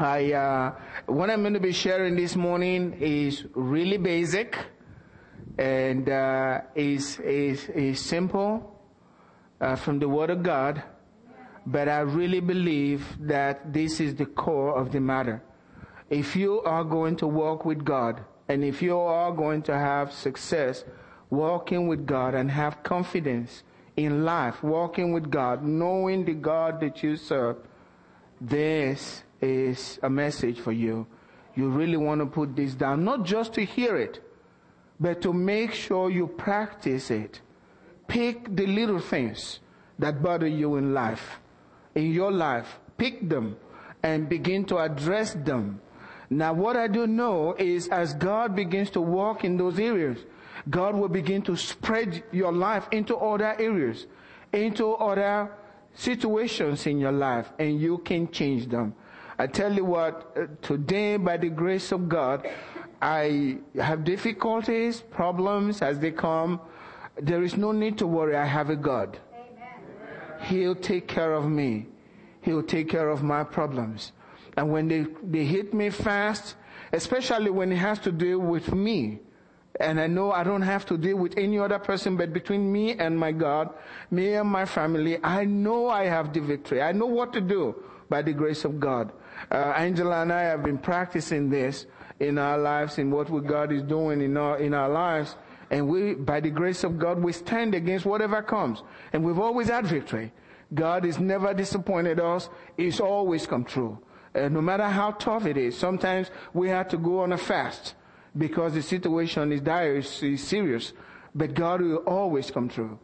I, uh, what I'm going to be sharing this morning is really basic and uh, is, is, is simple uh, from the Word of God, but I really believe that this is the core of the matter. If you are going to walk with God, and if you are going to have success walking with God and have confidence in life, walking with God, knowing the God that you serve, this is a message for you. You really want to put this down, not just to hear it, but to make sure you practice it. Pick the little things that bother you in life, in your life. Pick them and begin to address them. Now what I do know is as God begins to walk in those areas, God will begin to spread your life into other areas, into other situations in your life, and you can change them. I tell you what, uh, today by the grace of God, I have difficulties, problems as they come. There is no need to worry. I have a God. Amen. He'll take care of me. He'll take care of my problems. And when they, they hit me fast, especially when it has to do with me, and I know I don't have to deal with any other person but between me and my God, me and my family, I know I have the victory. I know what to do by the grace of God. Uh, Angela and I have been practicing this in our lives, in what God is doing in our, in our lives. And we, by the grace of God, we stand against whatever comes. And we've always had victory. God has never disappointed us. He's always come true. Uh, no matter how tough it is, sometimes we have to go on a fast because the situation is dire, is serious. But God will always come through.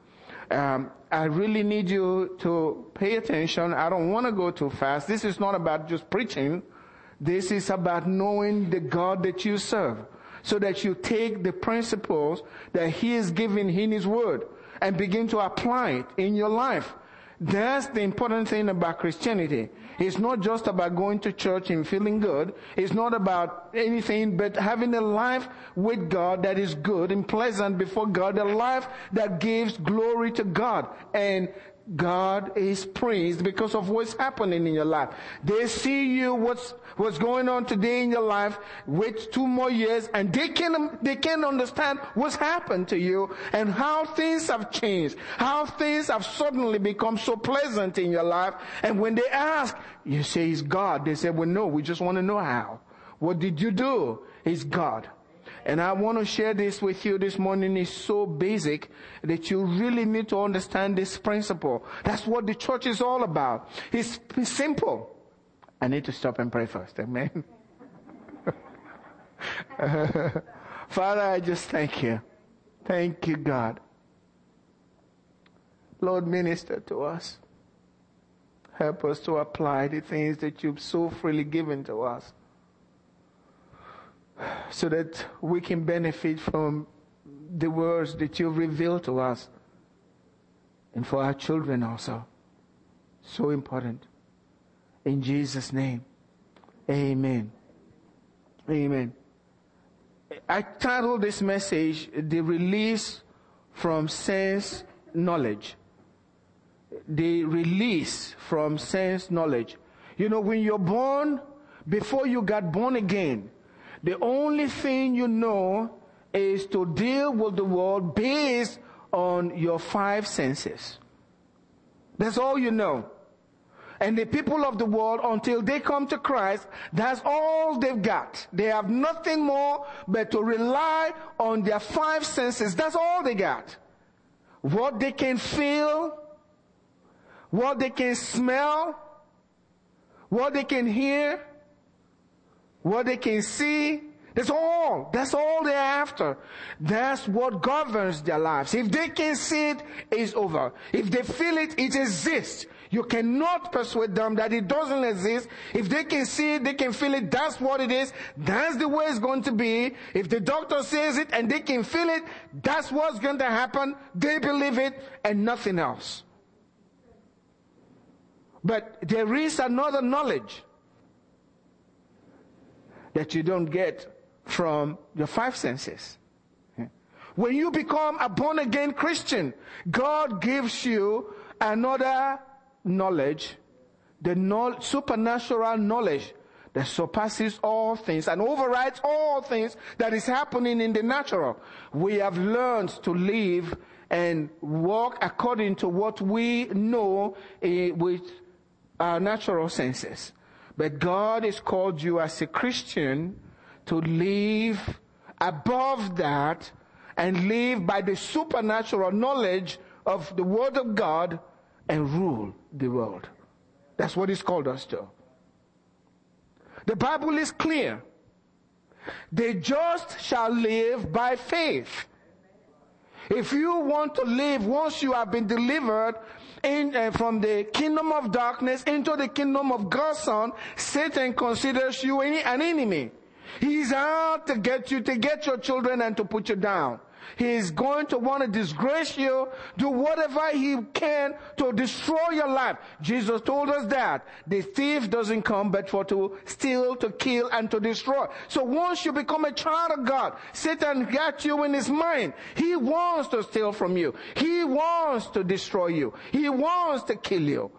Um, I really need you to pay attention. I don't want to go too fast. This is not about just preaching. This is about knowing the God that you serve so that you take the principles that He is giving in His Word and begin to apply it in your life. That's the important thing about Christianity. It's not just about going to church and feeling good. It's not about anything but having a life with God that is good and pleasant before God, a life that gives glory to God. And God is praised because of what's happening in your life. They see you what's what's going on today in your life. Wait two more years, and they can they can understand what's happened to you and how things have changed, how things have suddenly become so pleasant in your life. And when they ask, you say it's God. They say, well, no, we just want to know how. What did you do? It's God. And I want to share this with you this morning. It's so basic that you really need to understand this principle. That's what the church is all about. It's simple. I need to stop and pray first. Amen. Father, I just thank you. Thank you, God. Lord, minister to us. Help us to apply the things that you've so freely given to us so that we can benefit from the words that you reveal to us and for our children also. So important. In Jesus' name. Amen. Amen. I titled this message, The Release from Sense Knowledge. The release from sense knowledge. You know, when you're born, before you got born again, the only thing you know is to deal with the world based on your five senses. That's all you know. And the people of the world, until they come to Christ, that's all they've got. They have nothing more but to rely on their five senses. That's all they got. What they can feel, what they can smell, what they can hear, what they can see. That's all. That's all they're after. That's what governs their lives. If they can see it, it's over. If they feel it, it exists. You cannot persuade them that it doesn't exist. If they can see it, they can feel it, that's what it is. That's the way it's going to be. If the doctor says it and they can feel it, that's what's going to happen. They believe it and nothing else. But there is another knowledge that you don't get from your five senses. When you become a born again Christian, God gives you another knowledge, the supernatural knowledge that surpasses all things and overrides all things that is happening in the natural. We have learned to live and walk according to what we know uh, with our natural senses. But God has called you as a Christian to live above that and live by the supernatural knowledge of the Word of God and rule the world. That's what He's called us to. The Bible is clear. The just shall live by faith. If you want to live once you have been delivered in, uh, from the kingdom of darkness into the kingdom of God's son, Satan considers you an enemy. He's out to get you, to get your children and to put you down. He is going to want to disgrace you, do whatever he can to destroy your life. Jesus told us that. The thief doesn't come but for to steal, to kill, and to destroy. So once you become a child of God, Satan got you in his mind. He wants to steal from you. He wants to destroy you. He wants to kill you.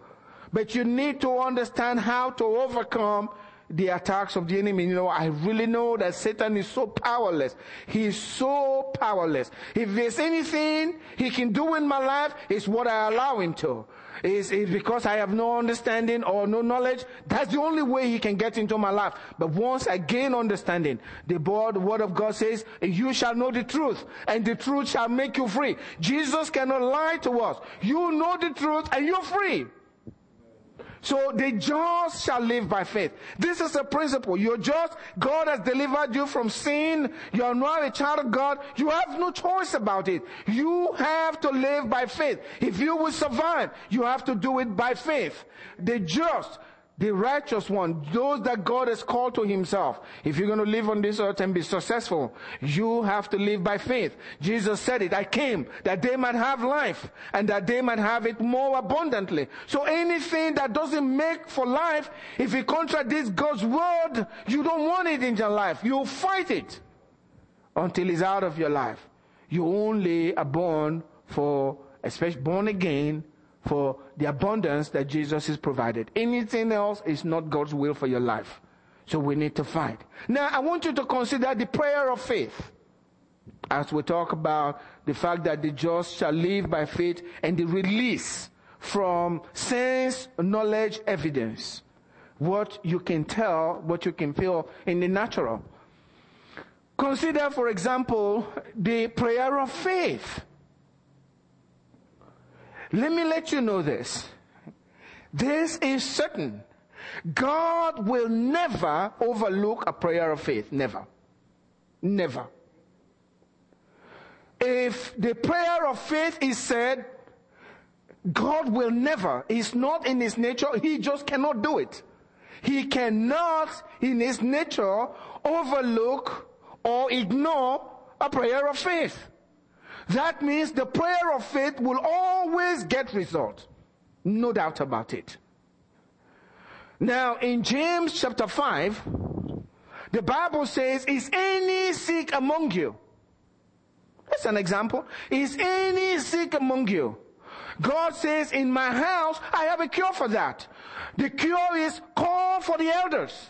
But you need to understand how to overcome the attacks of the enemy. You know, I really know that Satan is so powerless. He is so powerless. If there's anything he can do in my life, it's what I allow him to. Is is because I have no understanding or no knowledge. That's the only way he can get into my life. But once I gain understanding, the the word of God says, you shall know the truth and the truth shall make you free. Jesus cannot lie to us. You know the truth and you're free. So the just shall live by faith. This is a principle. You're just, God has delivered you from sin. You are now a child of God. You have no choice about it. You have to live by faith. If you will survive, you have to do it by faith. The just, the righteous one, those that God has called to himself. If you're going to live on this earth and be successful, you have to live by faith. Jesus said it, I came that they might have life and that they might have it more abundantly. So anything that doesn't make for life, if it contradicts God's word, you don't want it in your life. You fight it until it's out of your life. You only are born for, especially born again, for the abundance that Jesus has provided. Anything else is not God's will for your life. So we need to fight. Now, I want you to consider the prayer of faith as we talk about the fact that the just shall live by faith and the release from sense, knowledge, evidence. What you can tell, what you can feel in the natural. Consider, for example, the prayer of faith. Let me let you know this. This is certain. God will never overlook a prayer of faith. Never. Never. If the prayer of faith is said, God will never, it's not in his nature, he just cannot do it. He cannot, in his nature, overlook or ignore a prayer of faith. That means the prayer of faith will always get result. No doubt about it. Now in James chapter 5, the Bible says, is any sick among you? That's an example. Is any sick among you? God says, in my house, I have a cure for that. The cure is call for the elders.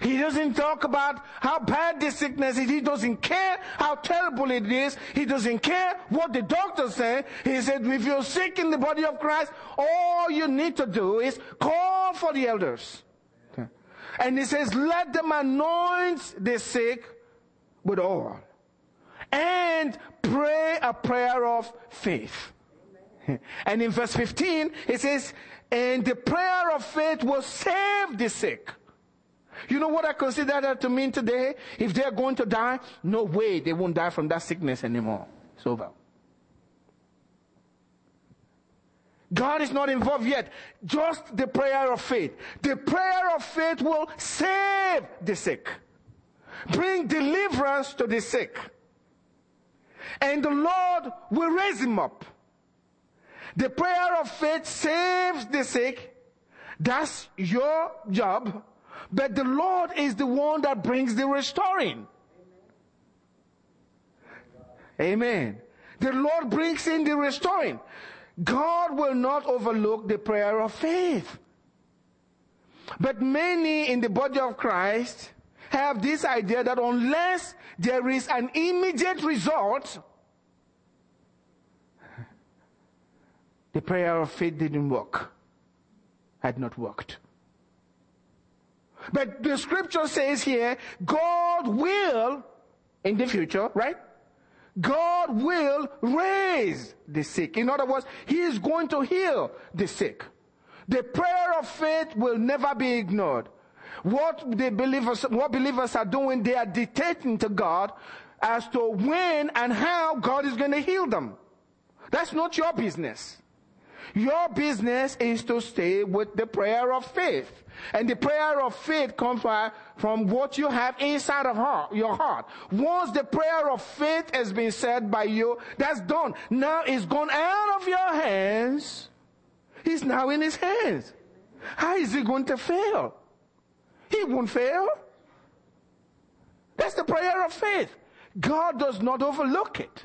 He doesn't talk about how bad the sickness is. He doesn't care how terrible it is. He doesn't care what the doctors say. He said, if you're sick in the body of Christ, all you need to do is call for the elders. And he says, let them anoint the sick with oil. And pray a prayer of faith. And in verse 15, it says, and the prayer of faith will save the sick. You know what I consider that to mean today? If they're going to die, no way they won't die from that sickness anymore. It's over. God is not involved yet. Just the prayer of faith. The prayer of faith will save the sick. Bring deliverance to the sick. And the Lord will raise him up. The prayer of faith saves the sick. That's your job. But the Lord is the one that brings the restoring. Amen. The Lord brings in the restoring. God will not overlook the prayer of faith. But many in the body of Christ have this idea that unless there is an immediate result, the prayer of faith didn't work, had not worked. But the scripture says here, God will, in the future, right? God will raise the sick. In other words, He is going to heal the sick. The prayer of faith will never be ignored. What the believers, what believers are doing, they are dictating to God as to when and how God is going to heal them. That's not your business. Your business is to stay with the prayer of faith. And the prayer of faith comes from what you have inside of heart, your heart. Once the prayer of faith has been said by you, that's done. Now it's gone out of your hands. It's now in his hands. How is he going to fail? He won't fail. That's the prayer of faith. God does not overlook it.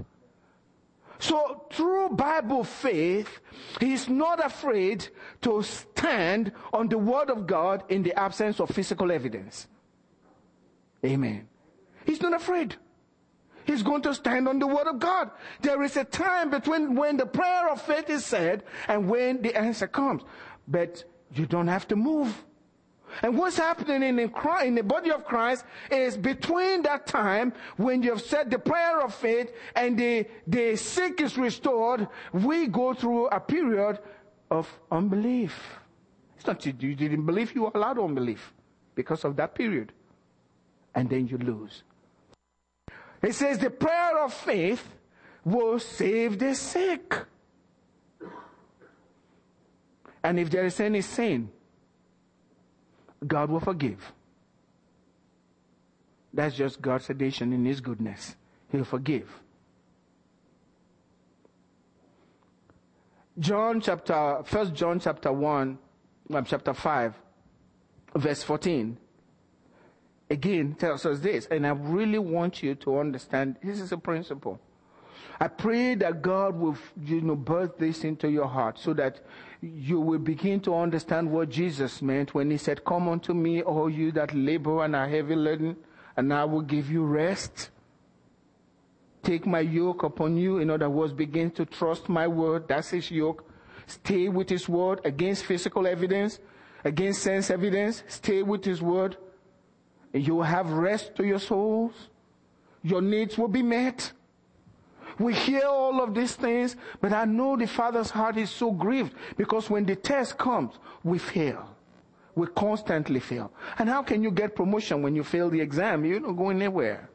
So through Bible faith, he's not afraid to stand on the word of God in the absence of physical evidence. Amen. He's not afraid. He's going to stand on the word of God. There is a time between when the prayer of faith is said and when the answer comes. But you don't have to move. And what's happening in the, in the body of Christ is between that time when you've said the prayer of faith and the, the sick is restored, we go through a period of unbelief. It's not you, you didn't believe, you allowed unbelief because of that period. And then you lose. It says the prayer of faith will save the sick. And if there is any sin, God will forgive. That's just God's addition in His goodness. He'll forgive. John chapter, first John chapter 1, um, chapter 5, verse 14, again tells us this, and I really want you to understand this is a principle. I pray that God will, you know, birth this into your heart so that you will begin to understand what Jesus meant when he said, come unto me, all you that labor and are heavy laden, and I will give you rest. Take my yoke upon you. In other words, begin to trust my word. That's his yoke. Stay with his word against physical evidence, against sense evidence. Stay with his word. And you will have rest to your souls. Your needs will be met. We hear all of these things, but I know the Father's heart is so grieved because when the test comes, we fail. We constantly fail. And how can you get promotion when you fail the exam? You're not going anywhere.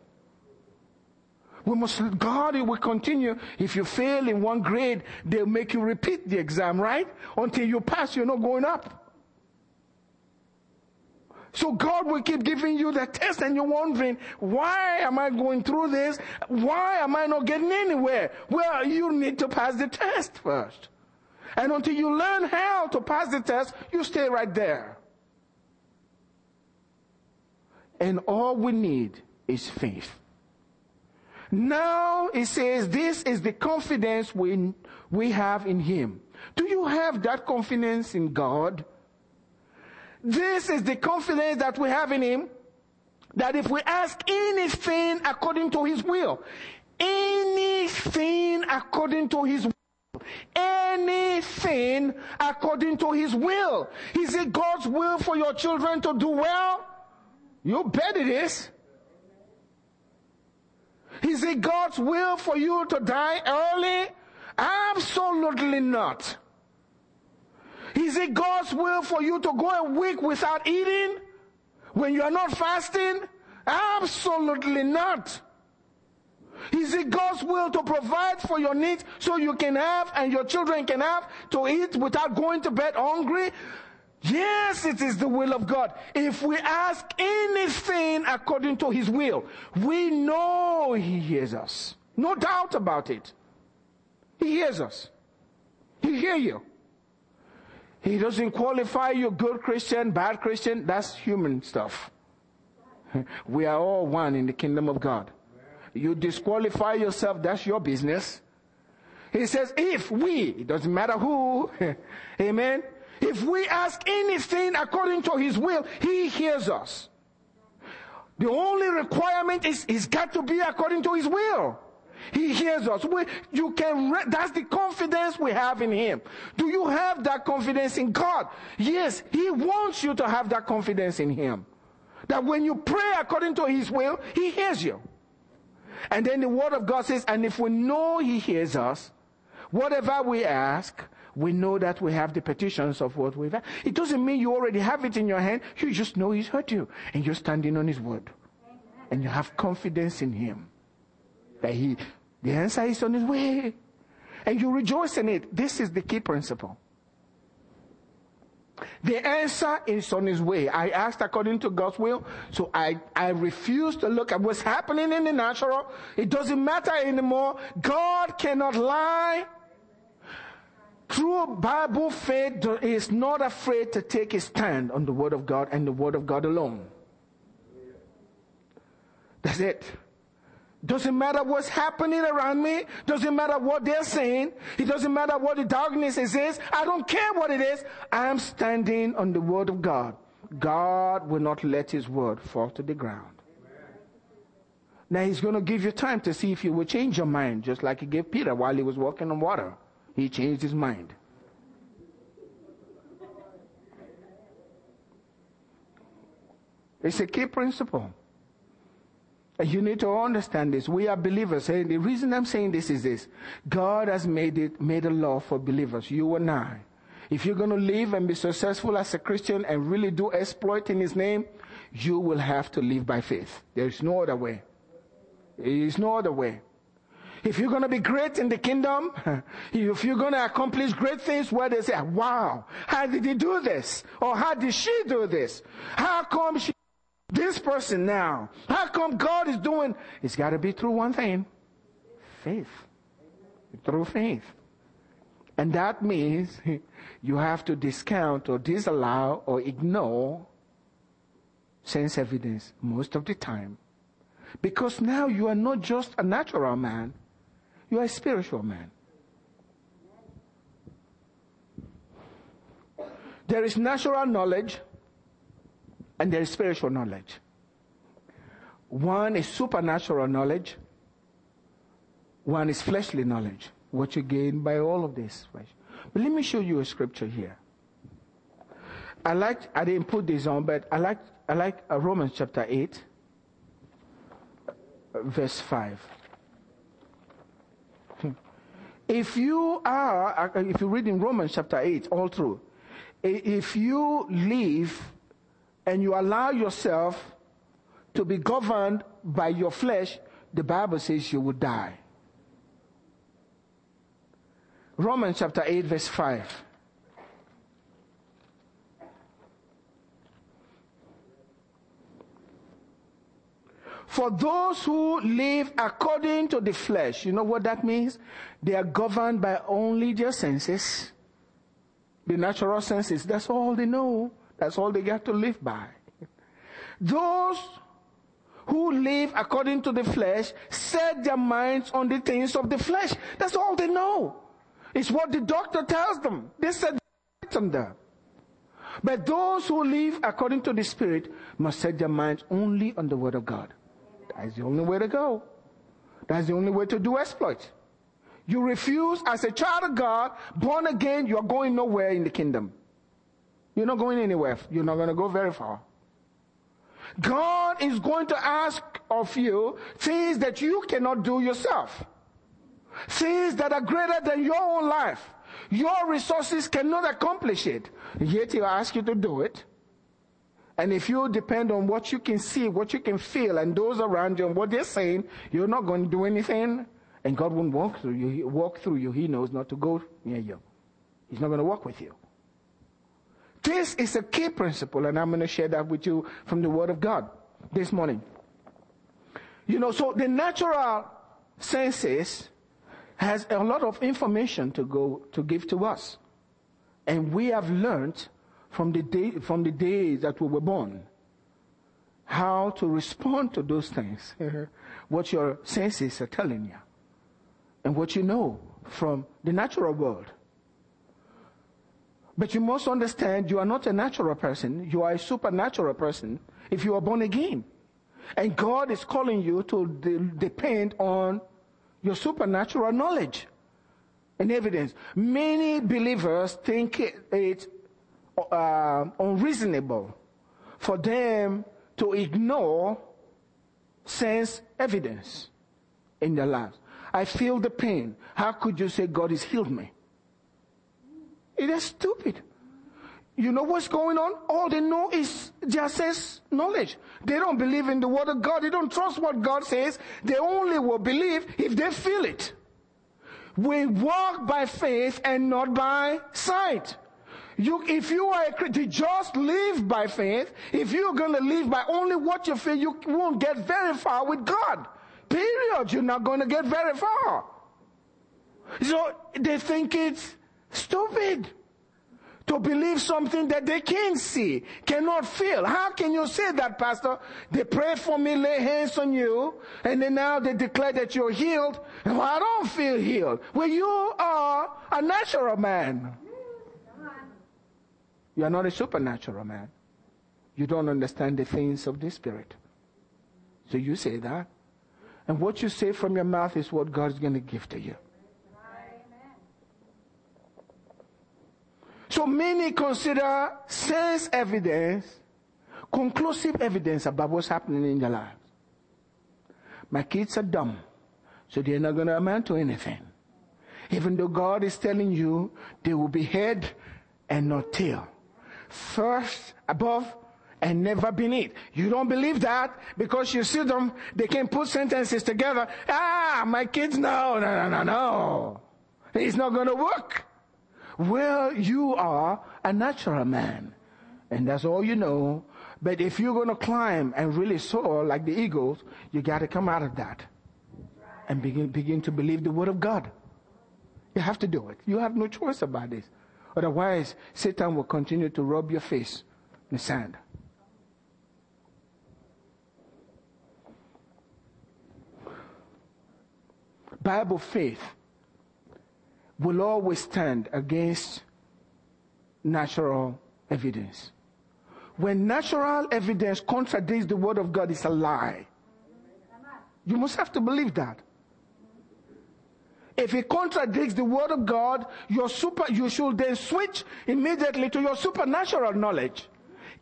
We must, God it will continue. If you fail in one grade, they'll make you repeat the exam, right? Until you pass, you're not going up. So God will keep giving you the test and you're wondering, why am I going through this? Why am I not getting anywhere? Well, you need to pass the test first. And until you learn how to pass the test, you stay right there. And all we need is faith. Now it says this is the confidence we, we have in Him. Do you have that confidence in God? This is the confidence that we have in Him, that if we ask anything according to His will, anything according to His will, anything according to His will. Is it God's will for your children to do well? You bet it is. Is it God's will for you to die early? Absolutely not. Is it God's will for you to go a week without eating when you are not fasting? Absolutely not. Is it God's will to provide for your needs so you can have and your children can have to eat without going to bed hungry? Yes, it is the will of God. If we ask anything according to His will, we know He hears us. No doubt about it. He hears us. He hear you. He doesn't qualify you good Christian, bad Christian. That's human stuff. We are all one in the kingdom of God. You disqualify yourself, that's your business. He says, if we, it doesn't matter who, amen. If we ask anything according to His will, He hears us. The only requirement is it's got to be according to His will. He hears us. We, you can, re- that's the confidence we have in Him. Do you have that confidence in God? Yes, He wants you to have that confidence in Him. That when you pray according to His will, He hears you. And then the Word of God says, and if we know He hears us, whatever we ask, we know that we have the petitions of what we've asked. It doesn't mean you already have it in your hand. You just know He's heard you. And you're standing on His Word. And you have confidence in Him. That He, the answer is on His way. And you rejoice in it. This is the key principle. The answer is on his way. I asked according to God's will, so I, I refuse to look at what's happening in the natural. It doesn't matter anymore. God cannot lie. True Bible faith is not afraid to take a stand on the Word of God and the Word of God alone. That's it. Doesn't matter what's happening around me. Doesn't matter what they're saying. It doesn't matter what the darkness is. I don't care what it is. I'm standing on the word of God. God will not let his word fall to the ground. Now he's going to give you time to see if you will change your mind, just like he gave Peter while he was walking on water. He changed his mind. It's a key principle. You need to understand this. We are believers. And the reason I'm saying this is this. God has made it, made a law for believers, you and I. If you're going to live and be successful as a Christian and really do exploit in His name, you will have to live by faith. There is no other way. There is no other way. If you're going to be great in the kingdom, if you're going to accomplish great things where they say, wow, how did he do this? Or how did she do this? How come she this person now. How come God is doing? It's got to be through one thing faith. Through faith. And that means you have to discount or disallow or ignore sense evidence most of the time. Because now you are not just a natural man, you are a spiritual man. There is natural knowledge and there is spiritual knowledge. One is supernatural knowledge, one is fleshly knowledge, what you gain by all of this. But let me show you a scripture here. I like, I didn't put this on, but I like, I like uh, Romans chapter 8, verse 5. If you are, uh, if you read in Romans chapter 8 all through, if you live and you allow yourself to be governed by your flesh, the Bible says you will die. Romans chapter 8, verse 5. For those who live according to the flesh, you know what that means? They are governed by only their senses, the natural senses. That's all they know. That's all they got to live by. Those who live according to the flesh set their minds on the things of the flesh. That's all they know. It's what the doctor tells them. They said them there. But those who live according to the Spirit must set their minds only on the Word of God. That's the only way to go. That's the only way to do exploits. You refuse as a child of God, born again, you're going nowhere in the kingdom. You're not going anywhere. You're not going to go very far. God is going to ask of you things that you cannot do yourself. Things that are greater than your own life. Your resources cannot accomplish it. Yet he'll ask you to do it. And if you depend on what you can see, what you can feel, and those around you and what they're saying, you're not going to do anything. And God won't walk through you. He, Walk through you. He knows not to go near you. He's not going to walk with you. This is a key principle, and I'm going to share that with you from the Word of God this morning. You know, so the natural senses has a lot of information to go to give to us. And we have learned from the day from the days that we were born how to respond to those things. what your senses are telling you. And what you know from the natural world. But you must understand you are not a natural person. You are a supernatural person if you are born again. And God is calling you to de- depend on your supernatural knowledge and evidence. Many believers think it, uh, unreasonable for them to ignore sense evidence in their lives. I feel the pain. How could you say God has healed me? It is stupid. You know what's going on? All they know is just sense knowledge. They don't believe in the word of God. They don't trust what God says. They only will believe if they feel it. We walk by faith and not by sight. You, if you are a Christian, just live by faith. If you're going to live by only what you feel, you won't get very far with God. Period. You're not going to get very far. So they think it's stupid to believe something that they can't see, cannot feel. How can you say that, Pastor? They pray for me, lay hands on you, and then now they declare that you're healed. Well, I don't feel healed. Well, you are a natural man. You are not a supernatural man. You don't understand the things of the Spirit. So you say that. And what you say from your mouth is what God is going to give to you. So many consider sense evidence conclusive evidence about what's happening in their lives. My kids are dumb, so they're not going to amount to anything. Even though God is telling you they will be head and not tail first above and never beneath. You don't believe that because you see them, they can put sentences together. Ah, my kids, no, no, no, no, no. It's not going to work. Well, you are a natural man. And that's all you know. But if you're going to climb and really soar like the eagles, you got to come out of that and begin, begin to believe the word of God. You have to do it. You have no choice about this. Otherwise, Satan will continue to rub your face in the sand. Bible faith will always stand against natural evidence. When natural evidence contradicts the word of God, it's a lie. You must have to believe that. If it contradicts the word of God, your super, you should then switch immediately to your supernatural knowledge.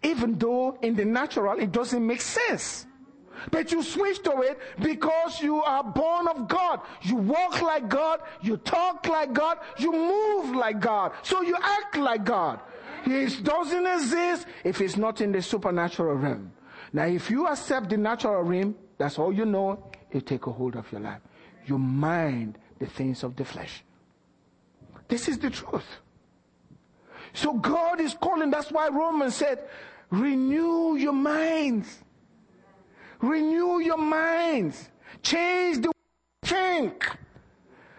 Even though in the natural it doesn't make sense. But you switch to it because you are born of God. You walk like God, you talk like God, you move like God. So you act like God. He doesn't exist if it's not in the supernatural realm. Now if you accept the natural realm, that's all you know, it take a hold of your life. You mind the things of the flesh. This is the truth. So God is calling. That's why Romans said, renew your minds. Renew your minds. Change the think.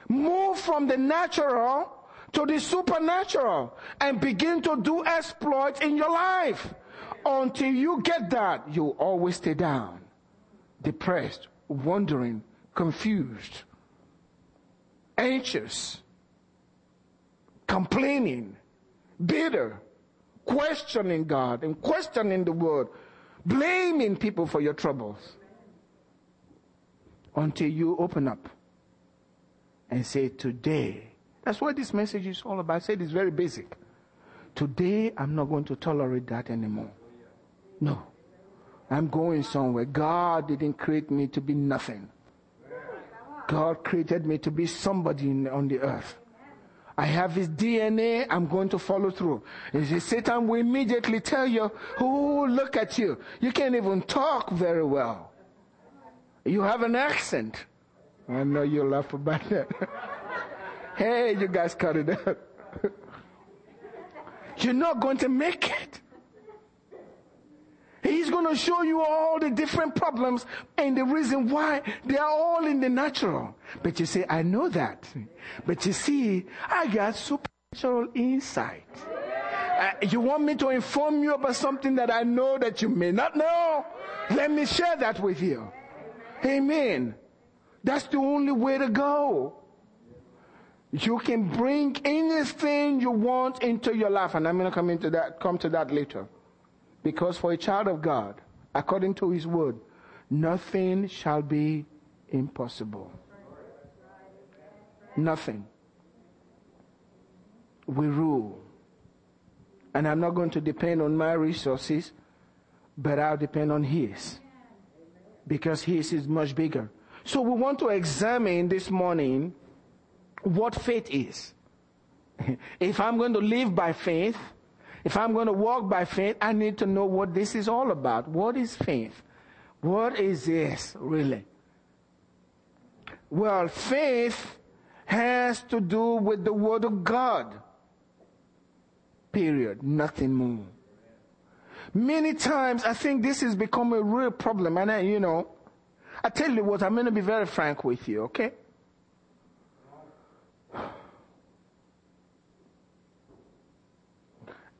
Move from the natural to the supernatural and begin to do exploits in your life. Until you get that, you always stay down, depressed, wondering, confused anxious, complaining, bitter, questioning God and questioning the word, blaming people for your troubles until you open up and say, Today, that's what this message is all about. I said it's very basic. Today, I'm not going to tolerate that anymore. No. I'm going somewhere. God didn't create me to be nothing. God created me to be somebody in, on the earth. I have his DNA, I'm going to follow through. And Satan will immediately tell you, oh, look at you. You can't even talk very well. You have an accent. I know you laugh about that. hey, you guys cut it out. You're not going to make it. He's going to show you all the different problems and the reason why they are all in the natural. But you say, I know that. But you see, I got supernatural insight. Uh, you want me to inform you about something that I know that you may not know? Let me share that with you. Amen. That's the only way to go. You can bring anything you want into your life, and I'm going to come into that, come to that later. Because for a child of God, according to His word, nothing shall be impossible. Nothing. We rule. And I'm not going to depend on my resources, but I'll depend on His. Because His is much bigger. So we want to examine this morning what faith is. if I'm going to live by faith, if I'm going to walk by faith, I need to know what this is all about. What is faith? What is this really? Well, faith has to do with the Word of God. Period. Nothing more. Many times I think this has become a real problem. And I, you know, I tell you what, I'm going to be very frank with you, okay?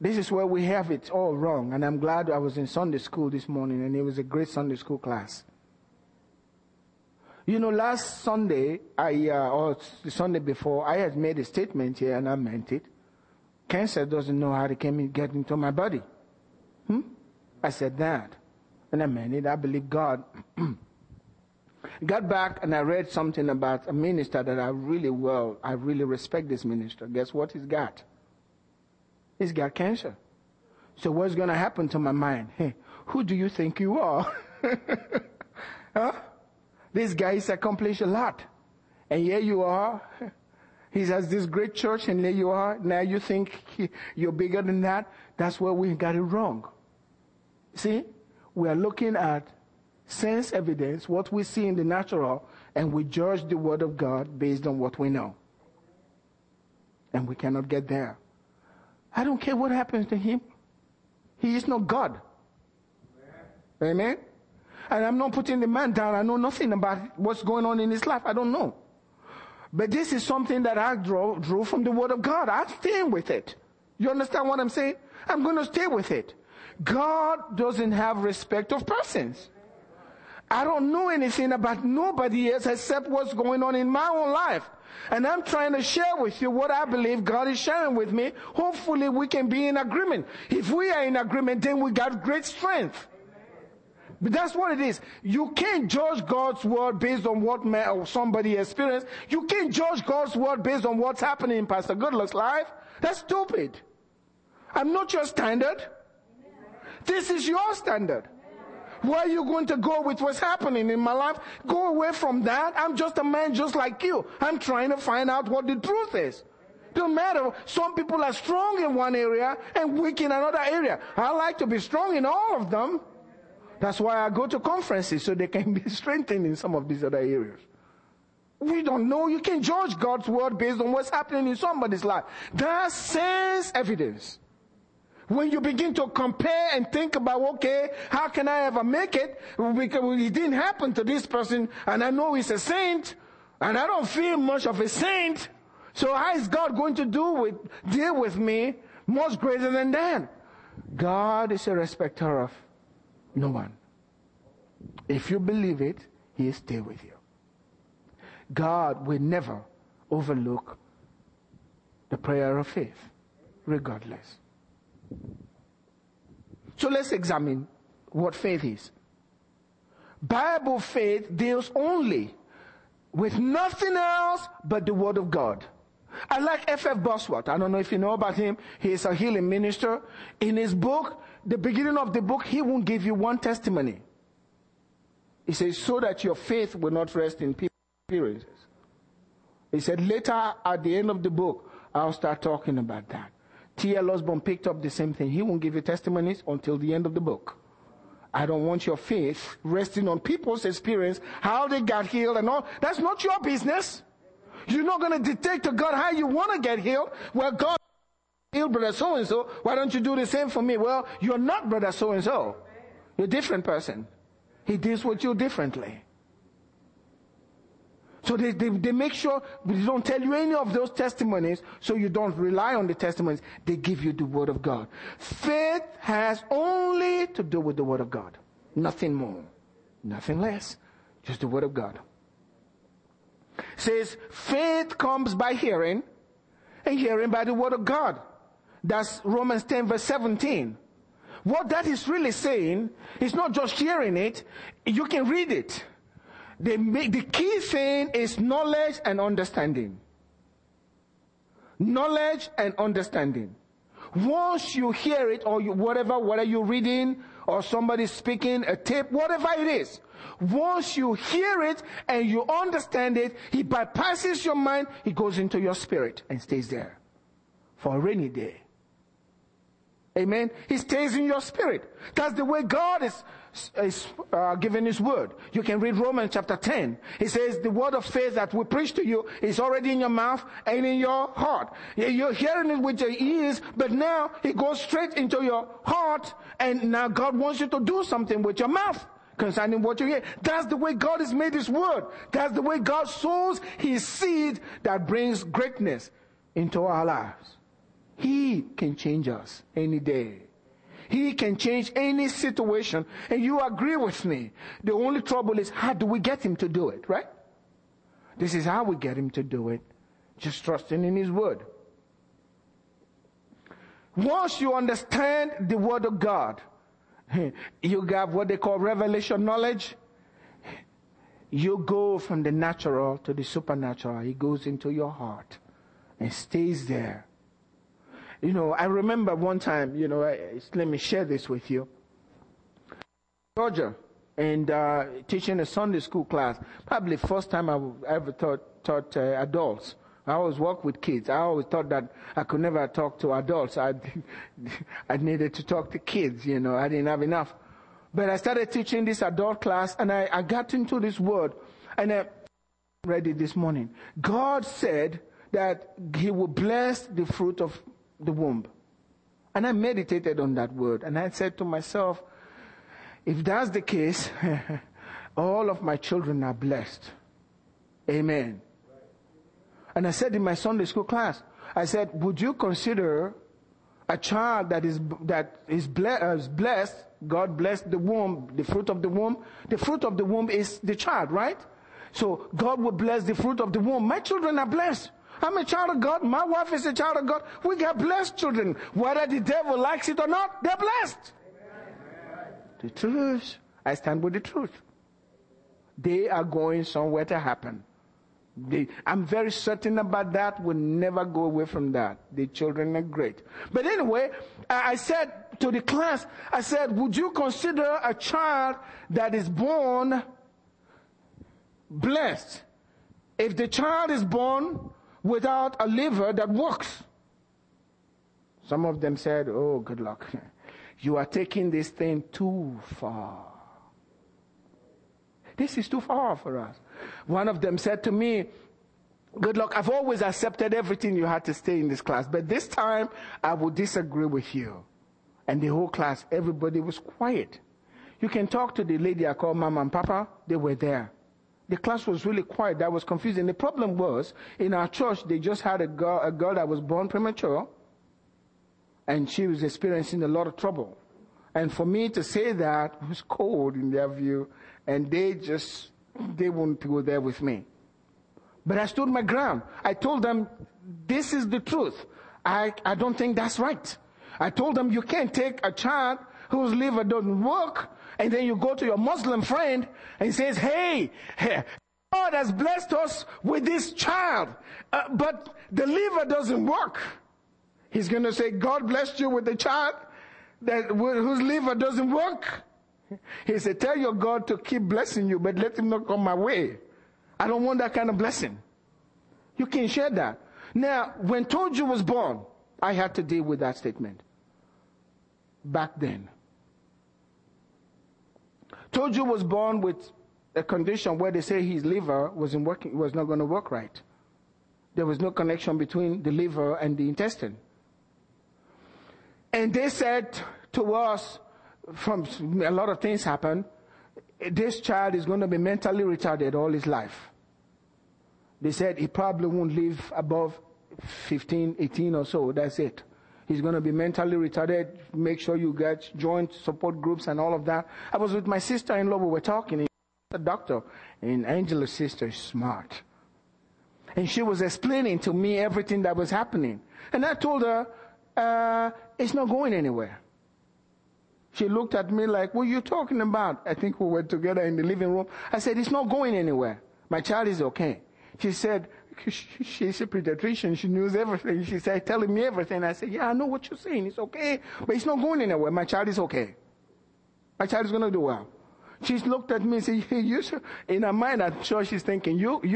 This is where we have it all wrong. And I'm glad I was in Sunday school this morning and it was a great Sunday school class. You know, last Sunday, I, uh, or the Sunday before, I had made a statement here and I meant it. Cancer doesn't know how to get into my body. Hmm? I said that. And I meant it. I believe God. Got back and I read something about a minister that I really well, I really respect this minister. Guess what he's got? He's got cancer. So what's going to happen to my mind? Hey, who do you think you are? huh? This guy has accomplished a lot. And here you are. He has this great church and there you are. Now you think he, you're bigger than that. That's where we got it wrong. See? We are looking at sense evidence, what we see in the natural, and we judge the word of God based on what we know. And we cannot get there. I don't care what happens to him. He is not God. Amen. Amen. And I'm not putting the man down. I know nothing about what's going on in his life. I don't know. But this is something that I drew, drew from the Word of God. I'm staying with it. You understand what I'm saying? I'm going to stay with it. God doesn't have respect of persons. I don't know anything about nobody else except what's going on in my own life. And I'm trying to share with you what I believe God is sharing with me. Hopefully we can be in agreement. If we are in agreement, then we got great strength. But that's what it is. You can't judge God's word based on what man or somebody experienced. You can't judge God's word based on what's happening in Pastor Goodluck's life. That's stupid. I'm not your standard. This is your standard. Where are you going to go with what's happening in my life? Go away from that. I'm just a man just like you. I'm trying to find out what the truth is. Don't matter. Some people are strong in one area and weak in another area. I like to be strong in all of them. That's why I go to conferences so they can be strengthened in some of these other areas. We don't know. You can judge God's word based on what's happening in somebody's life. That's sense evidence. When you begin to compare and think about, okay, how can I ever make it? Because it didn't happen to this person and I know he's a saint and I don't feel much of a saint. So how is God going to do with, deal with me much greater than that? God is a respecter of no one. If you believe it, He'll stay with you. God will never overlook the prayer of faith, regardless. So let's examine what faith is. Bible faith deals only with nothing else but the Word of God. I like F.F. Bosworth. I don't know if you know about him. He is a healing minister. In his book, the beginning of the book, he won't give you one testimony. He says, so that your faith will not rest in people's experiences. He said, later at the end of the book, I'll start talking about that. T.L. Osborn picked up the same thing. He won't give you testimonies until the end of the book. I don't want your faith resting on people's experience, how they got healed and all. That's not your business. You're not going to dictate to God how you want to get healed. Well, God healed brother so and so. Why don't you do the same for me? Well, you're not brother so and so. You're a different person. He deals with you differently. So they, they, they make sure they don't tell you any of those testimonies so you don't rely on the testimonies. They give you the word of God. Faith has only to do with the word of God. Nothing more. Nothing less. Just the word of God. says faith comes by hearing and hearing by the word of God. That's Romans 10 verse 17. What that is really saying is not just hearing it, you can read it. The, the key thing is knowledge and understanding. Knowledge and understanding. Once you hear it or you, whatever, whether you're reading or somebody speaking, a tape, whatever it is, once you hear it and you understand it, he bypasses your mind, he goes into your spirit and stays there for a rainy day. Amen. He stays in your spirit. That's the way God is, is uh, giving His word. You can read Romans chapter 10. He says the word of faith that we preach to you is already in your mouth and in your heart. You're hearing it with your ears, but now it goes straight into your heart and now God wants you to do something with your mouth concerning what you hear. That's the way God has made His word. That's the way God sows His seed that brings greatness into our lives. He can change us any day. He can change any situation. And you agree with me. The only trouble is how do we get him to do it, right? This is how we get him to do it. Just trusting in his word. Once you understand the word of God, you got what they call revelation knowledge. You go from the natural to the supernatural. It goes into your heart and stays there you know, I remember one time, you know, I, let me share this with you. Georgia, and uh, teaching a Sunday school class, probably first time I ever taught, taught uh, adults. I always work with kids. I always thought that I could never talk to adults. I, I needed to talk to kids, you know. I didn't have enough. But I started teaching this adult class and I, I got into this word and I read it this morning. God said that He will bless the fruit of the womb. And I meditated on that word and I said to myself, if that's the case, all of my children are blessed. Amen. And I said in my Sunday school class, I said, would you consider a child that is, that uh, is blessed, God blessed the womb, the fruit of the womb. The fruit of the womb is the child, right? So God will bless the fruit of the womb. My children are blessed. I'm a child of God. My wife is a child of God. We got blessed children. Whether the devil likes it or not, they're blessed. The truth, I stand with the truth. They are going somewhere to happen. They, I'm very certain about that. We'll never go away from that. The children are great. But anyway, I said to the class, I said, would you consider a child that is born blessed? If the child is born without a liver that works. Some of them said, Oh, good luck. You are taking this thing too far. This is too far for us. One of them said to me, Good luck. I've always accepted everything you had to say in this class, but this time I will disagree with you. And the whole class, everybody was quiet. You can talk to the lady I call Mama and Papa, they were there the class was really quiet. That was confusing. The problem was in our church, they just had a girl, a girl that was born premature, and she was experiencing a lot of trouble. And for me to say that was cold in their view, and they just they wouldn't go there with me. But I stood my ground. I told them, this is the truth. I, I don't think that's right. I told them you can't take a child whose liver doesn't work and then you go to your Muslim friend and he says, hey, God has blessed us with this child, uh, but the liver doesn't work. He's going to say, God blessed you with the child that whose liver doesn't work. He said, tell your God to keep blessing you, but let him not come my way. I don't want that kind of blessing. You can share that. Now, when Toju was born, I had to deal with that statement. Back then. Toju was born with a condition where they say his liver wasn't working, was not going to work right. There was no connection between the liver and the intestine. And they said to us, from a lot of things happened, this child is going to be mentally retarded all his life. They said he probably won't live above 15, 18 or so. That's it. He's going to be mentally retarded. Make sure you get joint support groups and all of that. I was with my sister-in-law. We were talking. The doctor and Angela's sister is smart. And she was explaining to me everything that was happening. And I told her, uh, it's not going anywhere. She looked at me like, what are you talking about? I think we were together in the living room. I said, it's not going anywhere. My child is okay. She said, she's a pediatrician. She knows everything. She said, telling me everything. I said, yeah, I know what you're saying. It's okay, but it's not going anywhere. My child is okay. My child is going to do well. She looked at me and said, you, in her mind, I'm sure she's thinking, you, you,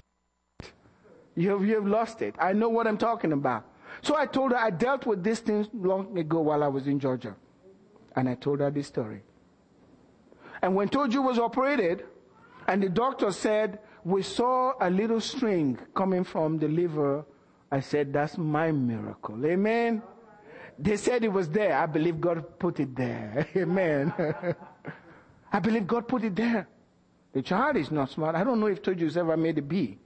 you have, you have lost it. I know what I'm talking about. So I told her I dealt with these things long ago while I was in Georgia. And I told her this story. And when Toju was operated, and the doctor said, we saw a little string coming from the liver. I said, that's my miracle. Amen. They said it was there. I believe God put it there. Amen. I believe God put it there. The child is not smart. I don't know if Toju's ever made a B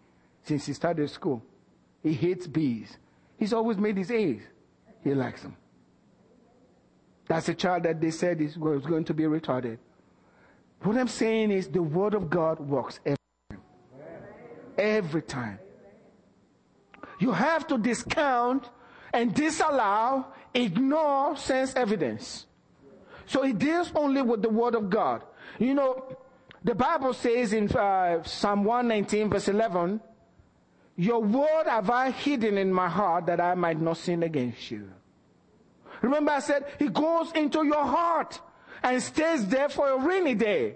since he started school. He hates B's. He's always made his A's. He likes them. That's a child that they said is going to be retarded. What I'm saying is the word of God works every time. You have to discount and disallow, ignore sense evidence. So it deals only with the word of God. You know, the Bible says in uh, Psalm 119 verse 11, your word have I hidden in my heart that I might not sin against you. Remember I said, He goes into your heart and stays there for a rainy day.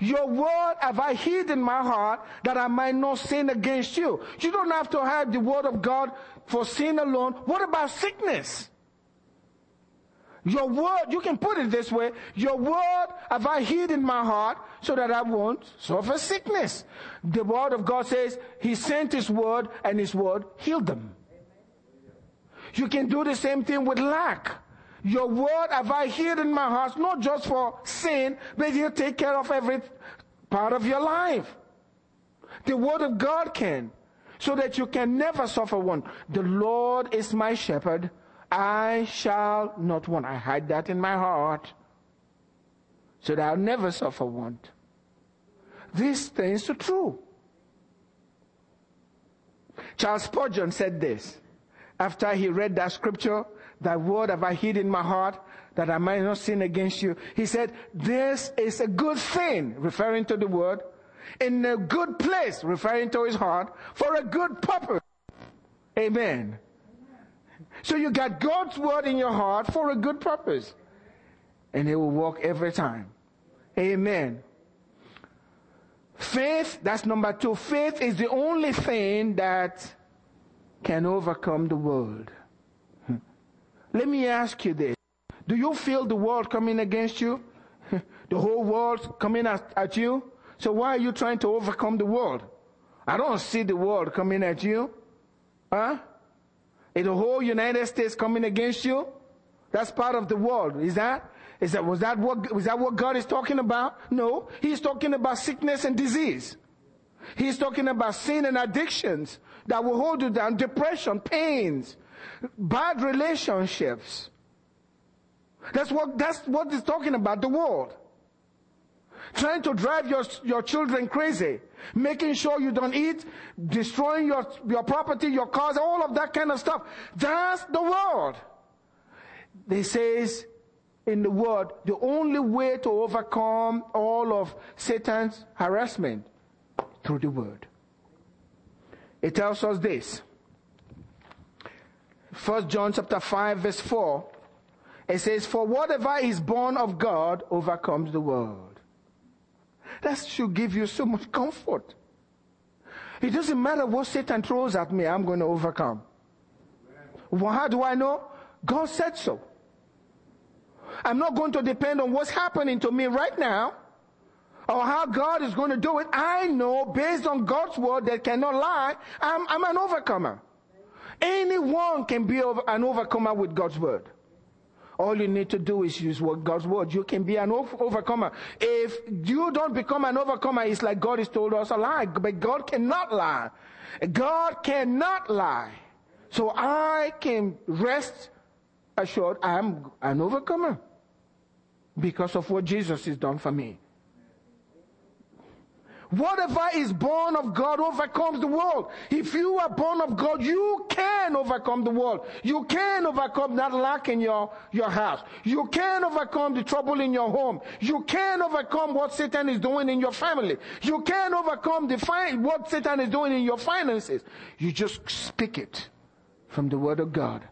Your word have I hid in my heart that I might not sin against you. You don't have to have the word of God for sin alone. What about sickness? Your word, you can put it this way, your word have I hid in my heart so that I won't suffer sickness. The word of God says he sent his word and his word healed them. You can do the same thing with lack. Your word have I hid in my heart, not just for sin, but he'll take care of every part of your life. The word of God can, so that you can never suffer want. The Lord is my shepherd. I shall not want. I hide that in my heart, so that I'll never suffer want. These things are true. Charles Spurgeon said this after he read that scripture, that word have I hid in my heart that I might not sin against you. He said, this is a good thing, referring to the word, in a good place, referring to his heart, for a good purpose. Amen. So you got God's word in your heart for a good purpose. And it will work every time. Amen. Faith, that's number two. Faith is the only thing that can overcome the world. Let me ask you this. Do you feel the world coming against you? the whole world coming at, at you? So why are you trying to overcome the world? I don't see the world coming at you. Huh? Is the whole United States coming against you? That's part of the world. Is that? Is that, was that what, was that what God is talking about? No. He's talking about sickness and disease. He's talking about sin and addictions that will hold you down, depression, pains, bad relationships. That's what, that's what he's talking about, the world. Trying to drive your, your children crazy. Making sure you don't eat, destroying your, your property, your cars, all of that kind of stuff. That's the world. They says in the word, the only way to overcome all of Satan's harassment through the word. It tells us this. First John chapter 5 verse 4. It says, for whatever is born of God overcomes the world. That should give you so much comfort. It doesn't matter what Satan throws at me, I'm going to overcome. Well, how do I know? God said so. I'm not going to depend on what's happening to me right now or how God is going to do it. I know based on God's word that cannot lie, I'm, I'm an overcomer. Anyone can be an overcomer with God's word. All you need to do is use God's word. You can be an overcomer. If you don't become an overcomer, it's like God has told us a lie. But God cannot lie. God cannot lie. So I can rest assured I'm an overcomer because of what Jesus has done for me. Whatever is born of God overcomes the world. If you are born of God, you can overcome the world. You can overcome that lack in your, your house. You can overcome the trouble in your home. You can overcome what Satan is doing in your family. You can overcome the what Satan is doing in your finances. You just speak it from the word of God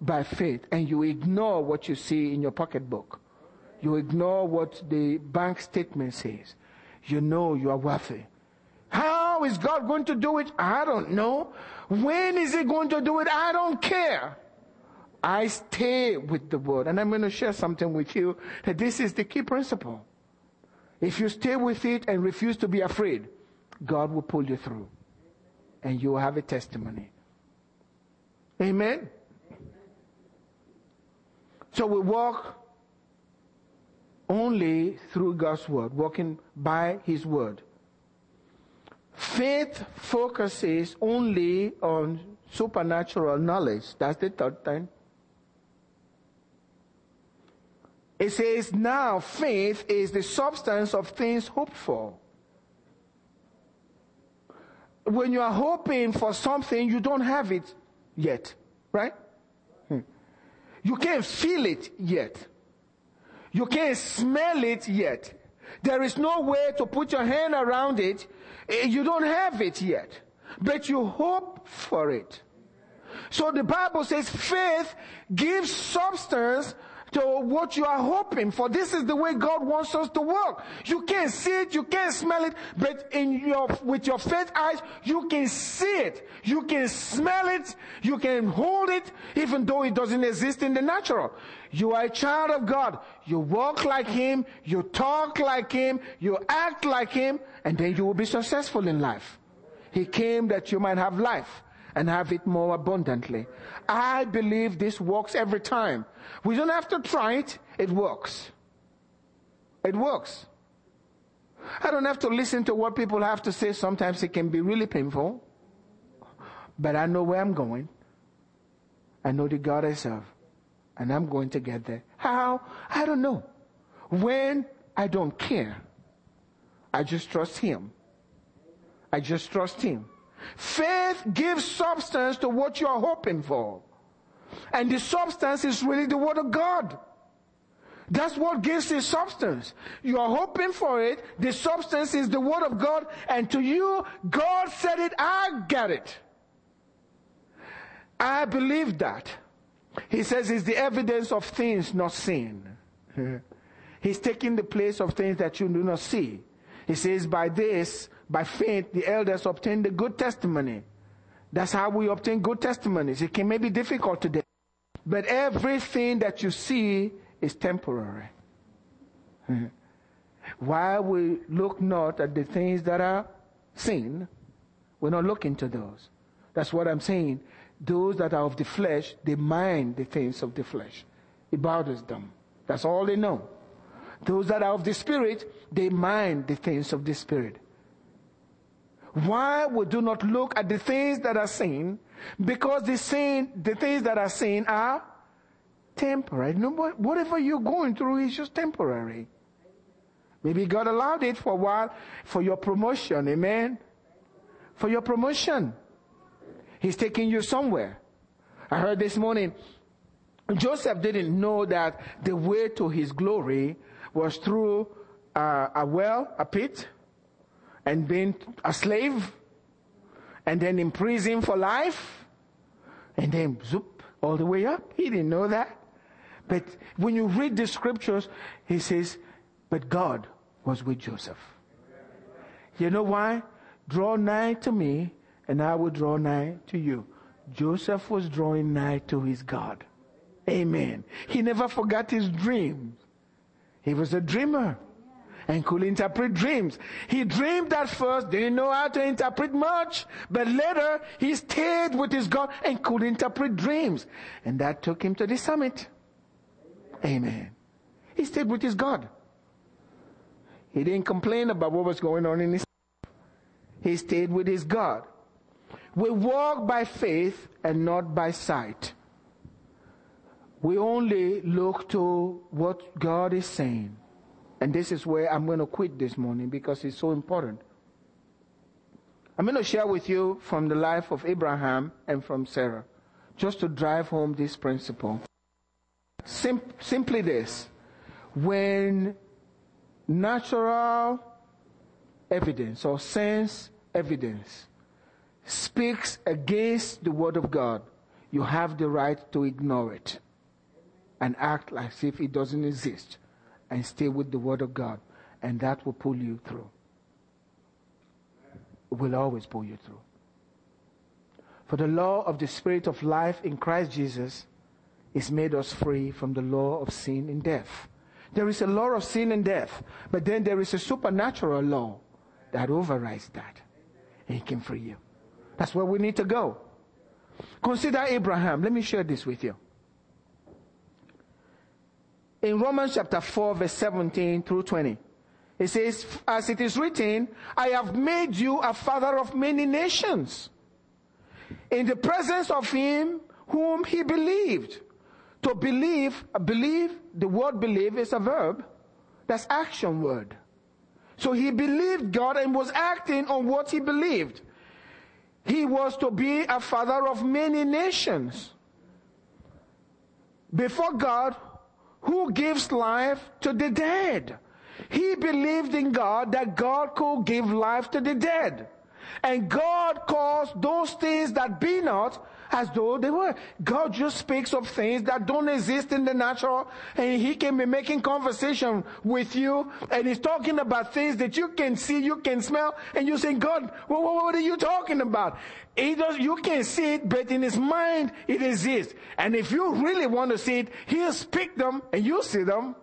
by faith and you ignore what you see in your pocketbook. You ignore what the bank statement says you know you are worthy. How is God going to do it? I don't know. When is He going to do it? I don't care. I stay with the word. And I'm going to share something with you that this is the key principle. If you stay with it and refuse to be afraid, God will pull you through. And you will have a testimony. Amen. So we walk only through God's word, walking by his word. Faith focuses only on supernatural knowledge. That's the third thing. It says now faith is the substance of things hoped for. When you are hoping for something, you don't have it yet, right? Hmm. You can't feel it yet. You can't smell it yet. There is no way to put your hand around it. Eh, you don't have it yet. But you hope for it. So the Bible says faith gives substance to what you are hoping for. This is the way God wants us to work. You can't see it, you can't smell it, but in your, with your faith eyes, you can see it. You can smell it, you can hold it, even though it doesn't exist in the natural. You are a child of God. You walk like Him, you talk like Him, you act like Him, and then you will be successful in life. He came that you might have life and have it more abundantly. I believe this works every time. We don't have to try it. It works. It works. I don't have to listen to what people have to say. Sometimes it can be really painful. But I know where I'm going. I know the God I serve. And I'm going to get there. How? I don't know. When? I don't care. I just trust Him. I just trust Him. Faith gives substance to what you're hoping for. And the substance is really the Word of God. That's what gives it substance. You are hoping for it. The substance is the Word of God. And to you, God said it, I got it. I believe that. He says it's the evidence of things not seen. He's taking the place of things that you do not see. He says, by this, by faith, the elders obtained the good testimony. That's how we obtain good testimonies. It can be difficult today. But everything that you see is temporary. While we look not at the things that are seen, we're not looking to those. That's what I'm saying. Those that are of the flesh, they mind the things of the flesh. It bothers them. That's all they know. Those that are of the spirit, they mind the things of the spirit. Why we do not look at the things that are seen? Because the seen, the things that are seen are temporary. No, whatever you're going through is just temporary. Maybe God allowed it for a while for your promotion. Amen. For your promotion. He's taking you somewhere. I heard this morning, Joseph didn't know that the way to his glory was through uh, a well, a pit, and being a slave and then in prison for life and then zoop all the way up. He didn't know that. But when you read the scriptures, he says, but God was with Joseph. You know why? Draw nigh to me and I will draw nigh to you. Joseph was drawing nigh to his God. Amen. He never forgot his dreams. He was a dreamer and could interpret dreams. He dreamed at first, didn't know how to interpret much, but later he stayed with his God and could interpret dreams. And that took him to the summit. Amen. He stayed with his God. He didn't complain about what was going on in his life. He stayed with his God. We walk by faith and not by sight. We only look to what God is saying. And this is where I'm going to quit this morning because it's so important. I'm going to share with you from the life of Abraham and from Sarah, just to drive home this principle. Sim- simply this. When natural evidence or sense evidence speaks against the Word of God, you have the right to ignore it and act as if it doesn't exist and stay with the Word of God, and that will pull you through. It will always pull you through. For the law of the Spirit of life in Christ Jesus is made us free from the law of sin and death. There is a law of sin and death, but then there is a supernatural law that overrides that. And it can free you. That's where we need to go. Consider Abraham. Let me share this with you. In Romans chapter 4 verse 17 through 20. It says, as it is written, I have made you a father of many nations in the presence of him whom he believed. To believe, believe, the word believe is a verb. That's action word. So he believed God and was acting on what he believed. He was to be a father of many nations. Before God, who gives life to the dead. He believed in God that God could give life to the dead. And God calls those things that be not as though they were. God just speaks of things that don't exist in the natural and he can be making conversation with you and he's talking about things that you can see, you can smell and you say, God, what, what are you talking about? He does, you can see it, but in his mind it exists. And if you really want to see it, he'll speak them and you see them.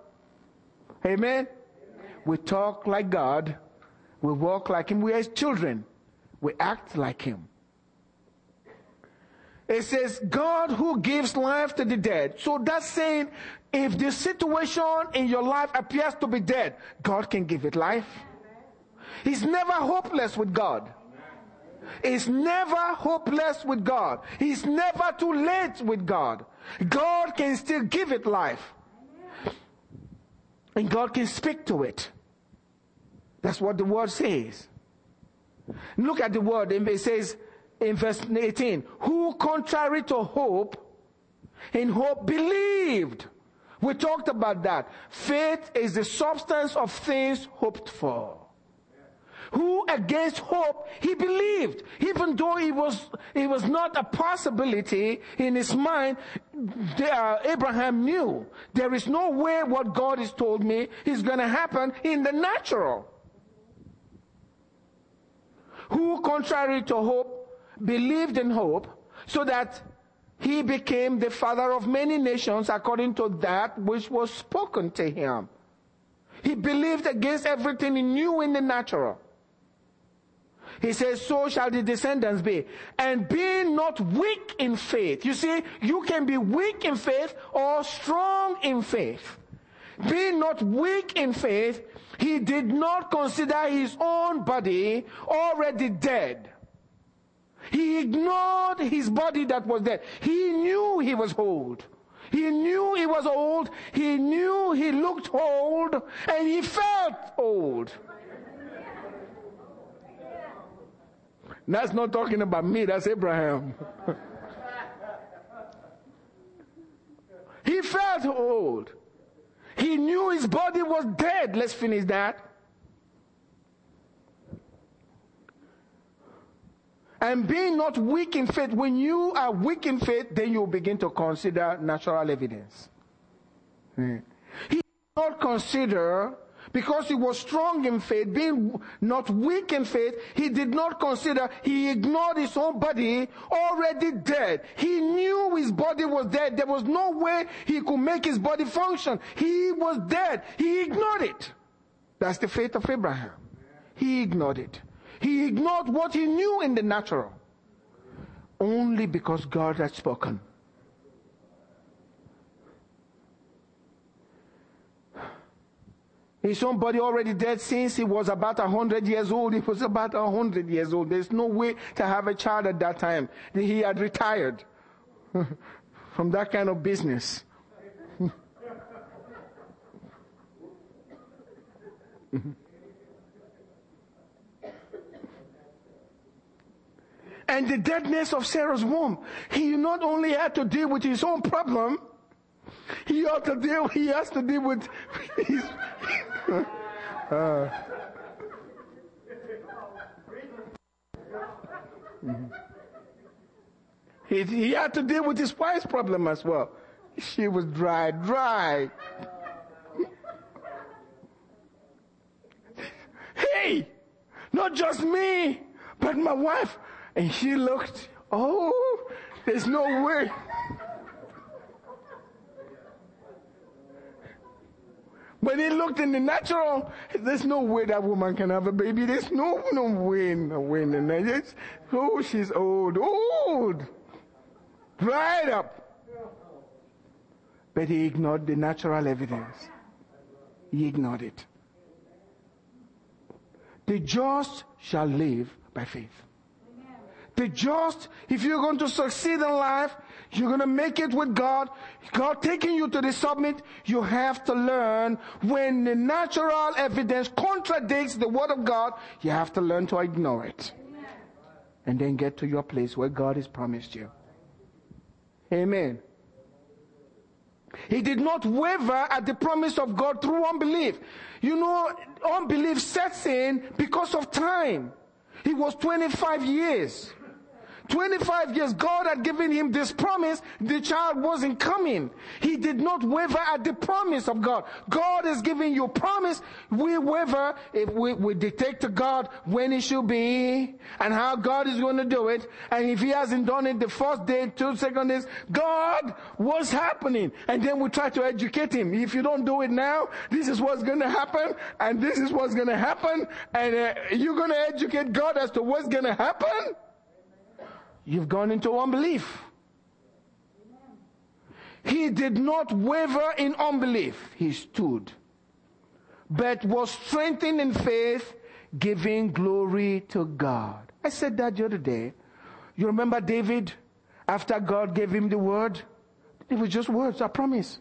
Amen. We talk like God. We walk like him. We are his children. We act like him. It says, God who gives life to the dead. So that's saying, if the situation in your life appears to be dead, God can give it life. He's never hopeless with God. He's never hopeless with God. He's never too late with God. God can still give it life. And God can speak to it. That's what the word says. Look at the word. And it says, in verse 18, who contrary to hope, in hope believed. We talked about that. Faith is the substance of things hoped for. Who against hope he believed, even though it was it was not a possibility in his mind. Uh, Abraham knew there is no way what God has told me is going to happen in the natural. Who contrary to hope believed in hope so that he became the father of many nations according to that which was spoken to him. He believed against everything he knew in the natural. He says, so shall the descendants be. And being not weak in faith. You see, you can be weak in faith or strong in faith. Being not weak in faith, he did not consider his own body already dead he ignored his body that was dead. He knew he was old. He knew he was old. He knew he looked old and he felt old. That's not talking about me, that's Abraham. he felt old. He knew his body was dead. Let's finish that. And being not weak in faith, when you are weak in faith, then you begin to consider natural evidence. Hmm. He did not consider, because he was strong in faith, being not weak in faith, he did not consider, he ignored his own body already dead. He knew his body was dead. There was no way he could make his body function. He was dead. He ignored it. That's the faith of Abraham. He ignored it. He ignored what he knew in the natural. Only because God had spoken. His own body already dead since he was about a hundred years old. He was about a hundred years old. There's no way to have a child at that time. He had retired from that kind of business. and the deadness of Sarah's womb. He not only had to deal with his own problem, he ought to deal, he has to deal with his, uh, he, he had to deal with his wife's problem as well. She was dry, dry. hey, not just me, but my wife. And she looked, oh, there's no way. When he looked in the natural, there's no way that woman can have a baby. There's no no way, no way in the Oh, she's old, old, dried up. But he ignored the natural evidence. He ignored it. The just shall live by faith. The just, if you're going to succeed in life, you're going to make it with God. God taking you to the summit, you have to learn when the natural evidence contradicts the word of God, you have to learn to ignore it. And then get to your place where God has promised you. Amen. He did not waver at the promise of God through unbelief. You know, unbelief sets in because of time. He was 25 years. 25 years, God had given him this promise. The child wasn't coming. He did not waver at the promise of God. God is giving you promise. We waver if we, we dictate to God when it should be and how God is going to do it. And if he hasn't done it the first day, two second days, God, what's happening? And then we try to educate him. If you don't do it now, this is what's going to happen and this is what's going to happen. And uh, you're going to educate God as to what's going to happen. You've gone into unbelief. He did not waver in unbelief. He stood, but was strengthened in faith, giving glory to God. I said that the other day. You remember David after God gave him the word? It was just words, I promise.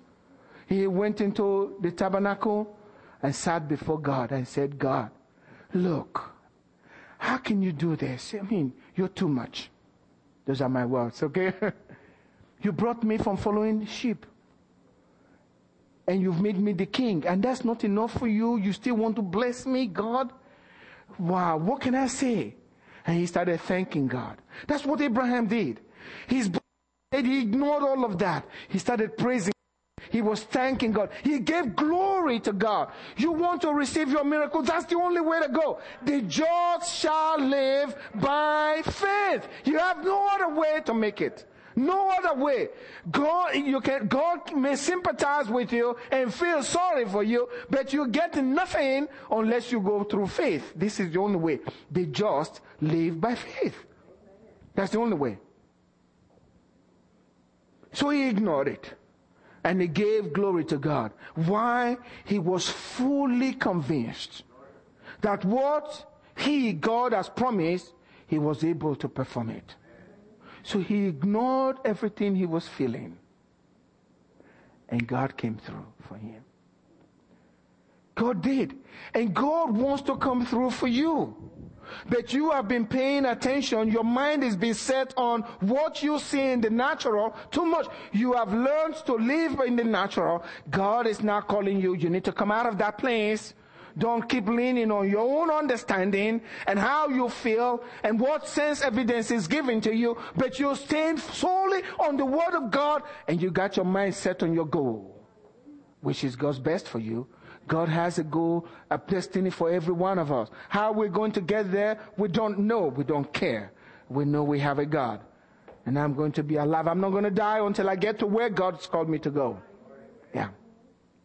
He went into the tabernacle and sat before God and said, God, look, how can you do this? I mean, you're too much. Those are my words, okay? you brought me from following sheep. And you've made me the king. And that's not enough for you. You still want to bless me, God? Wow, what can I say? And he started thanking God. That's what Abraham did. He's he ignored all of that. He started praising. He was thanking God. He gave glory to God. You want to receive your miracle? That's the only way to go. The just shall live by faith. You have no other way to make it. No other way. God, you can, God may sympathize with you and feel sorry for you, but you get nothing unless you go through faith. This is the only way. The just live by faith. That's the only way. So he ignored it and he gave glory to God. Why? He was fully convinced that what he, God, has promised, he was able to perform it. So he ignored everything he was feeling. And God came through for him. God did. And God wants to come through for you. But you have been paying attention. Your mind is being set on what you see in the natural too much. You have learned to live in the natural. God is now calling you. You need to come out of that place. Don't keep leaning on your own understanding and how you feel and what sense evidence is given to you, but you stand solely on the Word of God and you got your mind set on your goal, which is God's best for you. God has a goal, a destiny for every one of us. How we're going to get there, we don't know. We don't care. We know we have a God. And I'm going to be alive. I'm not going to die until I get to where God's called me to go. Yeah.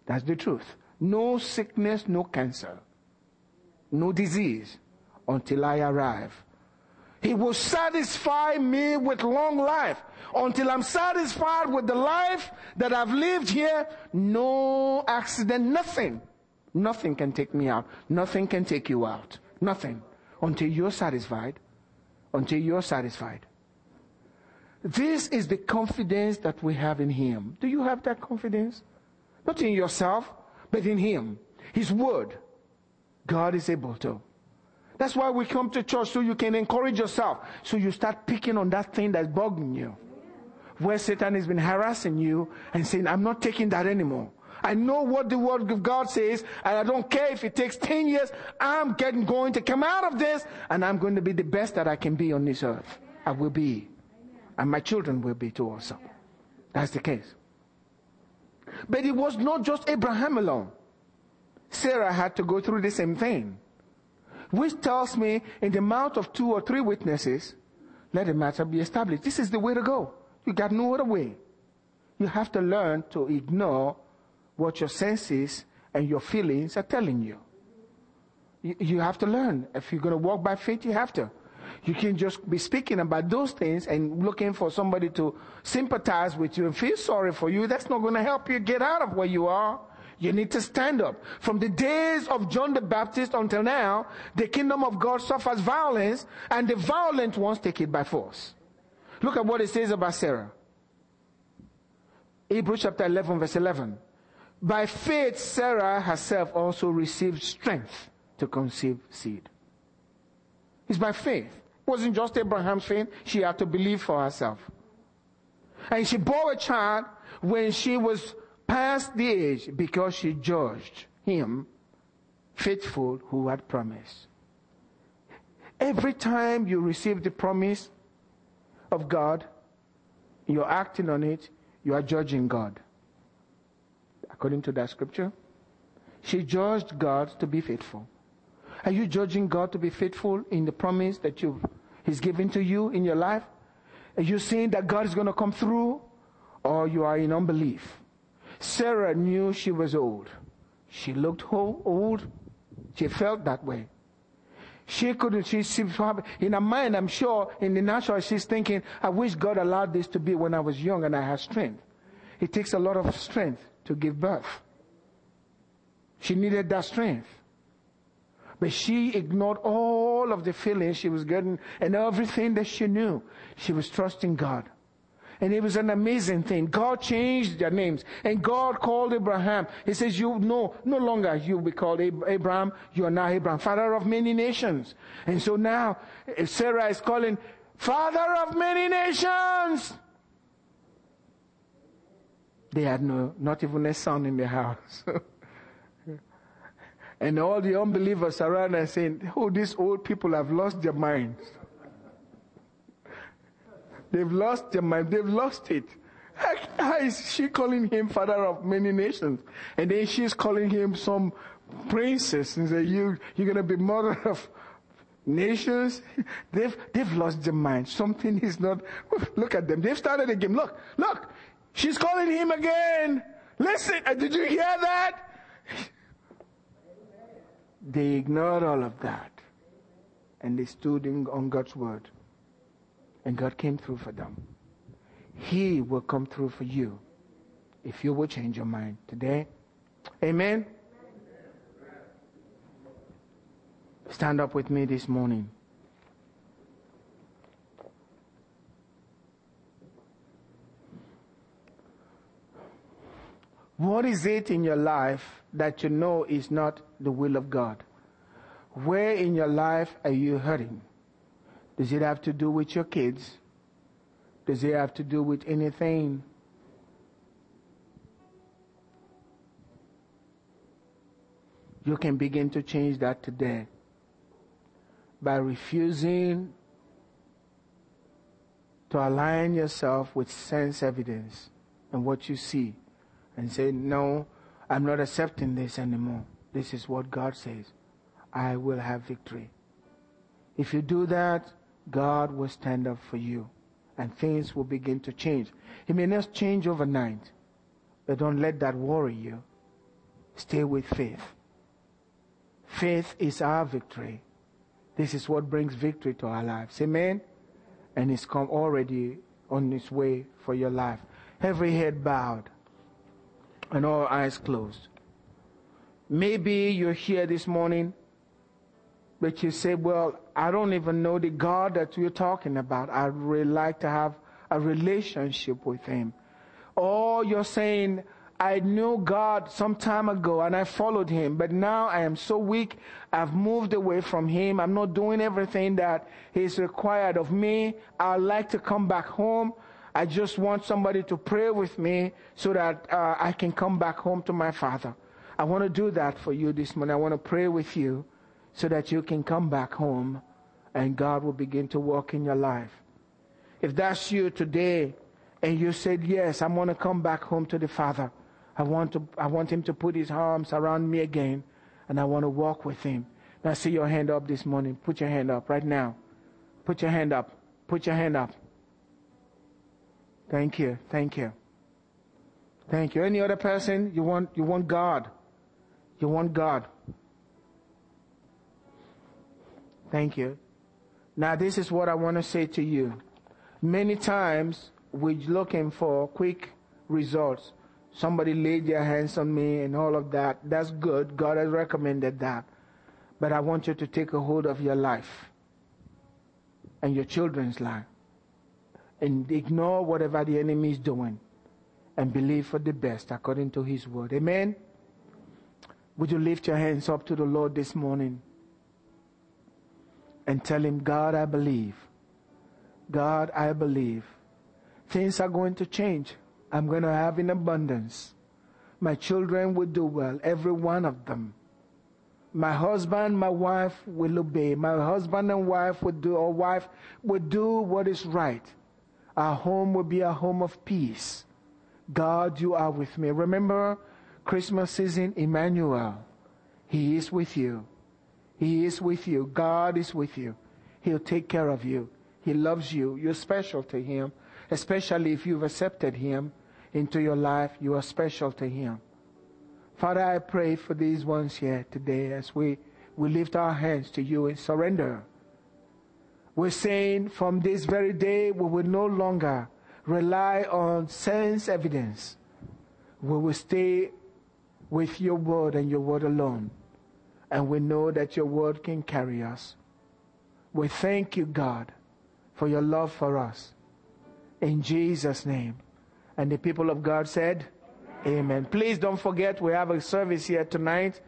That's the truth. No sickness, no cancer, no disease until I arrive. He will satisfy me with long life. Until I'm satisfied with the life that I've lived here, no accident, nothing. Nothing can take me out. Nothing can take you out. Nothing. Until you're satisfied. Until you're satisfied. This is the confidence that we have in Him. Do you have that confidence? Not in yourself, but in Him. His Word. God is able to. That's why we come to church so you can encourage yourself. So you start picking on that thing that's bugging you. Where Satan has been harassing you and saying, I'm not taking that anymore. I know what the word of God says, and I don't care if it takes 10 years. I'm getting going to come out of this, and I'm going to be the best that I can be on this earth. I will be. And my children will be too also. That's the case. But it was not just Abraham alone. Sarah had to go through the same thing. Which tells me in the mouth of two or three witnesses, let the matter be established. This is the way to go. You got no other way. You have to learn to ignore what your senses and your feelings are telling you. You, you have to learn. If you're going to walk by faith, you have to. You can just be speaking about those things and looking for somebody to sympathize with you and feel sorry for you. That's not going to help you get out of where you are. You need to stand up. From the days of John the Baptist until now, the kingdom of God suffers violence and the violent ones take it by force. Look at what it says about Sarah. Hebrews chapter 11 verse 11. By faith, Sarah herself also received strength to conceive seed. It's by faith. It wasn't just Abraham's faith. She had to believe for herself. And she bore a child when she was past the age because she judged him faithful who had promised. Every time you receive the promise of God, you're acting on it, you are judging God. According to that scripture, she judged God to be faithful. Are you judging God to be faithful in the promise that you He's given to you in your life? Are you saying that God is going to come through? Or you are in unbelief? Sarah knew she was old. She looked old. She felt that way. She couldn't, she, she, in her mind, I'm sure, in the natural, she's thinking, I wish God allowed this to be when I was young and I had strength. It takes a lot of strength to give birth. She needed that strength. But she ignored all of the feelings she was getting and everything that she knew. She was trusting God. And it was an amazing thing. God changed their names. And God called Abraham. He says, you know, no longer you will be called Abraham. You are now Abraham, father of many nations. And so now Sarah is calling father of many nations. They had no, not even a son in the house. and all the unbelievers around are saying, oh, these old people have lost their minds. They've lost their mind. They've lost it. How is she calling him father of many nations? And then she's calling him some princess and say, you, you're going to be mother of nations. They've, they've lost their mind. Something is not, look at them. They've started a game. Look, look. She's calling him again. Listen, uh, did you hear that? They ignored all of that. And they stood in, on God's word. And God came through for them. He will come through for you if you will change your mind today. Amen. Stand up with me this morning. What is it in your life that you know is not the will of God? Where in your life are you hurting? Does it have to do with your kids? Does it have to do with anything? You can begin to change that today by refusing to align yourself with sense evidence and what you see and say, No, I'm not accepting this anymore. This is what God says. I will have victory. If you do that, God will stand up for you and things will begin to change. It may not change overnight, but don't let that worry you. Stay with faith. Faith is our victory. This is what brings victory to our lives. Amen? And it's come already on its way for your life. Every head bowed and all eyes closed. Maybe you're here this morning, but you say, Well, I don't even know the God that you're talking about. I'd really like to have a relationship with Him. Or you're saying, I knew God some time ago and I followed Him, but now I am so weak. I've moved away from Him. I'm not doing everything that is required of me. I'd like to come back home. I just want somebody to pray with me so that uh, I can come back home to my Father. I want to do that for you this morning. I want to pray with you so that you can come back home and God will begin to work in your life. If that's you today and you said, Yes, I want to come back home to the Father, I want, to, I want Him to put His arms around me again and I want to walk with Him. Now, see your hand up this morning. Put your hand up right now. Put your hand up. Put your hand up. Thank you. Thank you. Thank you. Any other person? You want, you want God. You want God. Thank you. Now, this is what I want to say to you. Many times we're looking for quick results. Somebody laid their hands on me and all of that. That's good. God has recommended that. But I want you to take a hold of your life and your children's life and ignore whatever the enemy is doing and believe for the best according to his word. Amen. Would you lift your hands up to the Lord this morning and tell him, God, I believe. God, I believe. Things are going to change. I'm going to have in abundance. My children will do well, every one of them. My husband, my wife will obey. My husband and wife will do, or wife will do what is right. Our home will be a home of peace. God, you are with me. Remember Christmas season, Emmanuel. He is with you. He is with you. God is with you. He'll take care of you. He loves you. You're special to Him, especially if you've accepted Him into your life. You are special to Him. Father, I pray for these ones here today as we, we lift our hands to you in surrender. We're saying from this very day, we will no longer rely on sense evidence. We will stay with your word and your word alone. And we know that your word can carry us. We thank you, God, for your love for us. In Jesus' name. And the people of God said, Amen. Please don't forget, we have a service here tonight.